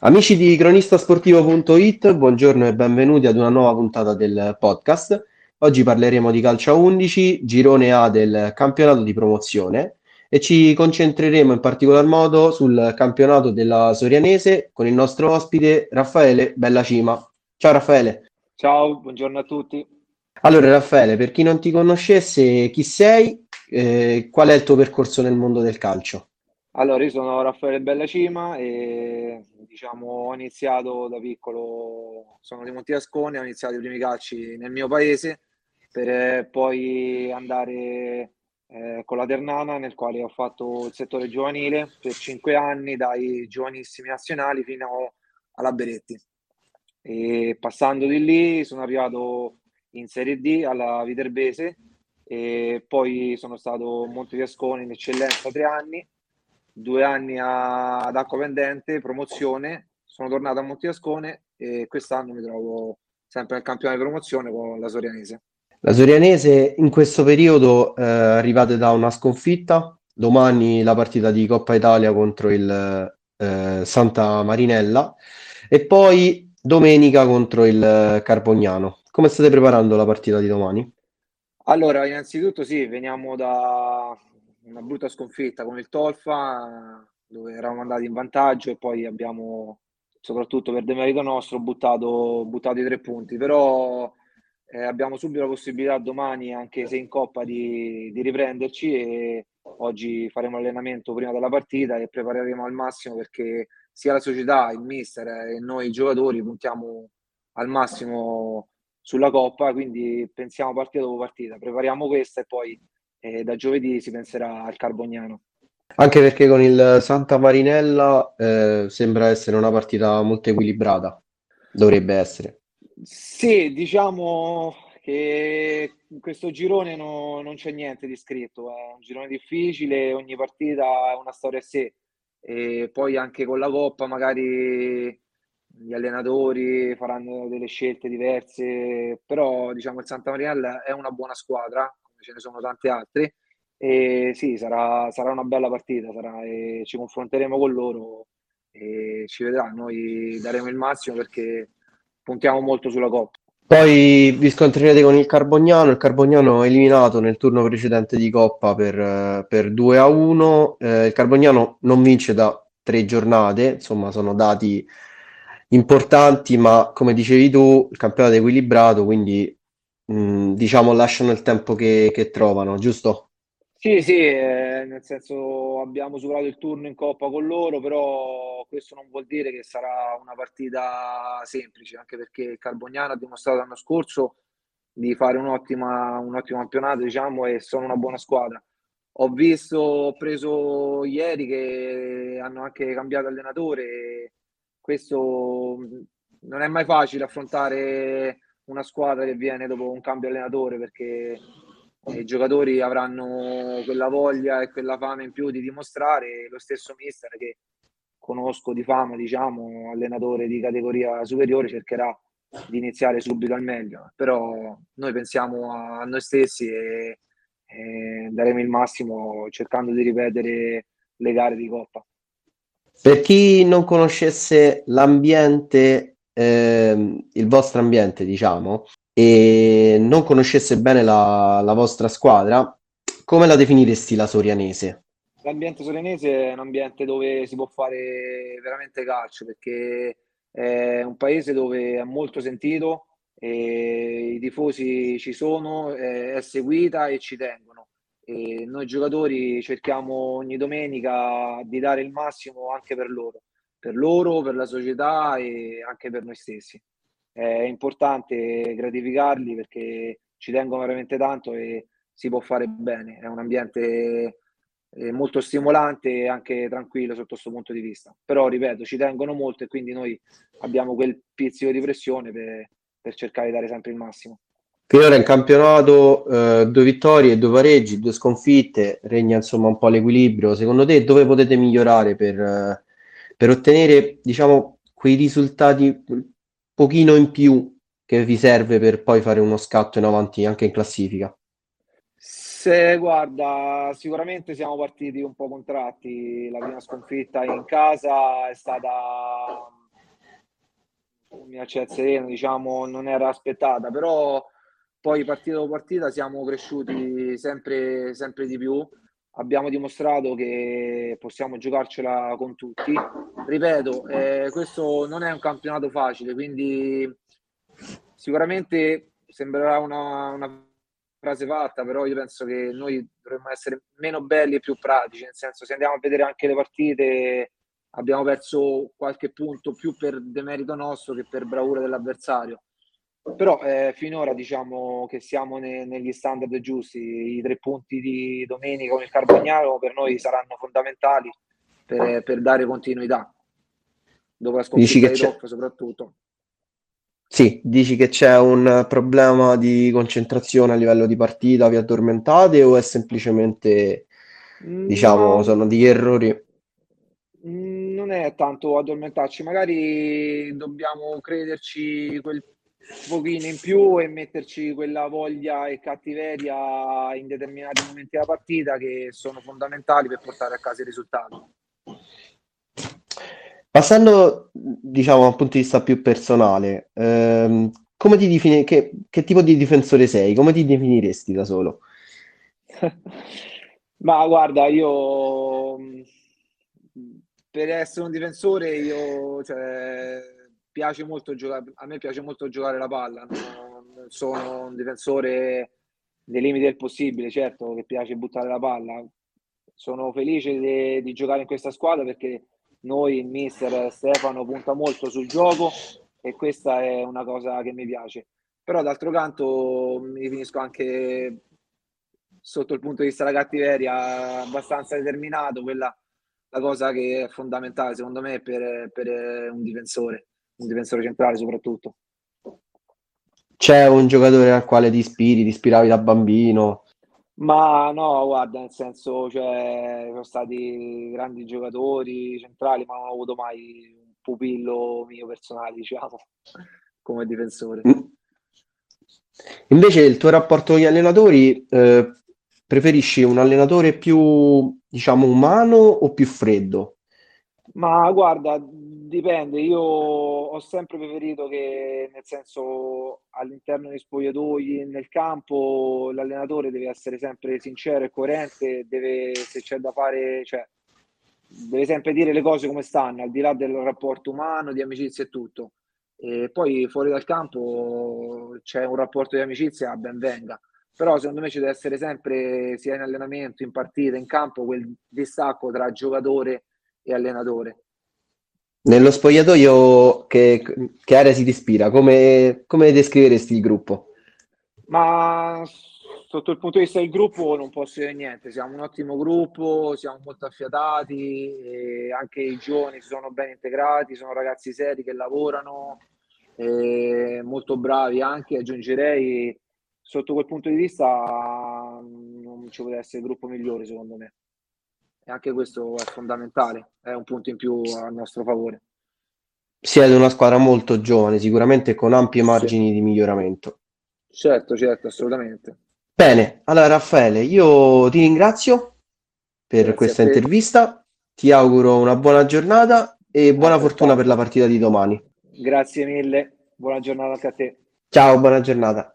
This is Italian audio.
Amici di cronistasportivo.it, buongiorno e benvenuti ad una nuova puntata del podcast. Oggi parleremo di calcio a 11, girone A del campionato di promozione e ci concentreremo in particolar modo sul campionato della Sorianese con il nostro ospite Raffaele Bellacima. Ciao Raffaele. Ciao, buongiorno a tutti. Allora Raffaele, per chi non ti conoscesse, chi sei? Eh, qual è il tuo percorso nel mondo del calcio? Allora, io sono Raffaele Bellacima e diciamo, ho iniziato da piccolo, sono di Montiascone, ho iniziato i primi calci nel mio paese per eh, poi andare eh, con la Ternana nel quale ho fatto il settore giovanile per cinque anni, dai giovanissimi nazionali fino alla Beretti. E passando di lì sono arrivato in Serie D alla Viterbese e poi sono stato a Montefiascone in eccellenza tre anni, due anni a, ad Acqua Pendente, promozione, sono tornato a Montefiascone e quest'anno mi trovo sempre nel campionato di promozione con la Sorianese. La Sorianese in questo periodo eh, arrivate da una sconfitta, domani la partita di Coppa Italia contro il eh, Santa Marinella e poi domenica contro il Carbognano. Come state preparando la partita di domani? Allora, innanzitutto sì, veniamo da una brutta sconfitta con il Tolfa, dove eravamo andati in vantaggio e poi abbiamo, soprattutto per demerito nostro, buttato, buttato i tre punti. Però eh, abbiamo subito la possibilità domani, anche se in Coppa, di, di riprenderci e oggi faremo allenamento prima della partita e prepareremo al massimo perché sia la società, il mister e noi giocatori puntiamo al massimo sulla Coppa, quindi pensiamo partita dopo partita, prepariamo questa e poi eh, da giovedì si penserà al Carbognano. Anche perché con il Santa Marinella eh, sembra essere una partita molto equilibrata, dovrebbe essere. Sì, diciamo che in questo girone no, non c'è niente di scritto, è un girone difficile, ogni partita è una storia a sé e poi anche con la Coppa magari gli allenatori faranno delle scelte diverse, però diciamo il Santa Mariella è una buona squadra, ce ne sono tante altre, e sì, sarà, sarà una bella partita, sarà, ci confronteremo con loro e ci vedrà, noi daremo il massimo perché puntiamo molto sulla Coppa. Poi vi scontrerete con il Carbognano, il Carbognano eliminato nel turno precedente di Coppa per, per 2 a 1, eh, il Carbognano non vince da tre giornate, insomma sono dati importanti, ma come dicevi tu, il campionato è equilibrato, quindi mh, diciamo lasciano il tempo che, che trovano, giusto? Sì, sì, eh, nel senso abbiamo superato il turno in Coppa con loro, però questo non vuol dire che sarà una partita semplice, anche perché il Carbognano ha dimostrato l'anno scorso di fare un ottimo campionato, diciamo, e sono una buona squadra. Ho visto, ho preso ieri che hanno anche cambiato allenatore, questo non è mai facile affrontare una squadra che viene dopo un cambio allenatore perché i giocatori avranno quella voglia e quella fame in più di dimostrare. Lo stesso mister che conosco di fama, diciamo, allenatore di categoria superiore, cercherà di iniziare subito al meglio. Però noi pensiamo a noi stessi e, e daremo il massimo cercando di ripetere le gare di Coppa. Per chi non conoscesse l'ambiente, eh, il vostro ambiente, diciamo, e non conoscesse bene la, la vostra squadra, come la definiresti la Sorianese? L'ambiente sorianese è un ambiente dove si può fare veramente calcio perché è un paese dove è molto sentito, i tifosi ci sono, è seguita e ci tengono. E noi giocatori cerchiamo ogni domenica di dare il massimo anche per loro, per loro, per la società e anche per noi stessi è importante gratificarli perché ci tengono veramente tanto e si può fare bene. È un ambiente eh, molto stimolante e anche tranquillo sotto questo punto di vista. Però, ripeto, ci tengono molto e quindi noi abbiamo quel pizzico di pressione per, per cercare di dare sempre il massimo. Finora in campionato eh, due vittorie, due pareggi, due sconfitte, regna insomma un po' l'equilibrio. Secondo te dove potete migliorare per, eh, per ottenere diciamo, quei risultati pochino in più che vi serve per poi fare uno scatto in avanti anche in classifica? Se guarda, sicuramente siamo partiti un po' contratti. La prima sconfitta in casa è stata a ciel sereno, diciamo, non era aspettata, però poi partita dopo partita siamo cresciuti sempre, sempre di più, abbiamo dimostrato che possiamo giocarcela con tutti. Ripeto, eh, questo non è un campionato facile, quindi sicuramente sembrerà una, una frase fatta, però io penso che noi dovremmo essere meno belli e più pratici, nel senso se andiamo a vedere anche le partite abbiamo perso qualche punto più per demerito nostro che per bravura dell'avversario. Però eh, finora diciamo che siamo ne, negli standard giusti, i tre punti di domenica con il Carbagnano per noi saranno fondamentali per, per dare continuità, dopo la sconfitta di Rock soprattutto. Sì, dici che c'è un problema di concentrazione a livello di partita, vi addormentate o è semplicemente, diciamo, no, sono degli errori? Non è tanto addormentarci, magari dobbiamo crederci quel pochino in più e metterci quella voglia e cattiveria in determinati momenti della partita che sono fondamentali per portare a casa il risultato. Passando, diciamo, a un punto di vista più personale, ehm, come ti defini- che, che tipo di difensore sei? Come ti definiresti da solo? Ma guarda, io per essere un difensore, io cioè, piace molto giocare, a me piace molto giocare la palla, non sono un difensore nei limiti del possibile, certo che piace buttare la palla. Sono felice di, di giocare in questa squadra perché noi, il mister Stefano, punta molto sul gioco e questa è una cosa che mi piace. Però d'altro canto mi definisco anche sotto il punto di vista della cattiveria abbastanza determinato, quella la cosa che è fondamentale secondo me per, per un difensore, un difensore centrale soprattutto. C'è un giocatore al quale ti ispiri, ti ispiravi da bambino? Ma no, guarda, nel senso, cioè, sono stati grandi giocatori centrali, ma non ho avuto mai un pupillo mio personale, diciamo, come difensore. Mm. Invece il tuo rapporto con gli allenatori, eh, preferisci un allenatore più, diciamo, umano o più freddo? Ma guarda, dipende, io ho sempre preferito che, nel senso, all'interno dei spogliatoi, nel campo, l'allenatore deve essere sempre sincero e coerente, deve, se c'è da fare, cioè, deve sempre dire le cose come stanno, al di là del rapporto umano, di amicizia e tutto. E poi fuori dal campo c'è un rapporto di amicizia, ben venga. Però secondo me ci deve essere sempre, sia in allenamento, in partita, in campo, quel distacco tra giocatore e allenatore nello spogliatoio che, che area si ti ispira? Come, come descriveresti il gruppo? Ma sotto il punto di vista del gruppo non posso dire niente, siamo un ottimo gruppo, siamo molto affiatati, anche i giovani si sono ben integrati, sono ragazzi seri che lavorano, molto bravi anche, aggiungerei, sotto quel punto di vista non ci potrebbe essere il gruppo migliore secondo me e anche questo è fondamentale, è un punto in più a nostro favore. Siete una squadra molto giovane, sicuramente con ampi margini sì. di miglioramento. Certo, certo, assolutamente. Bene, allora Raffaele, io ti ringrazio per Grazie questa intervista, ti auguro una buona giornata e buona ah, fortuna per la partita di domani. Grazie mille, buona giornata anche a te. Ciao, buona giornata.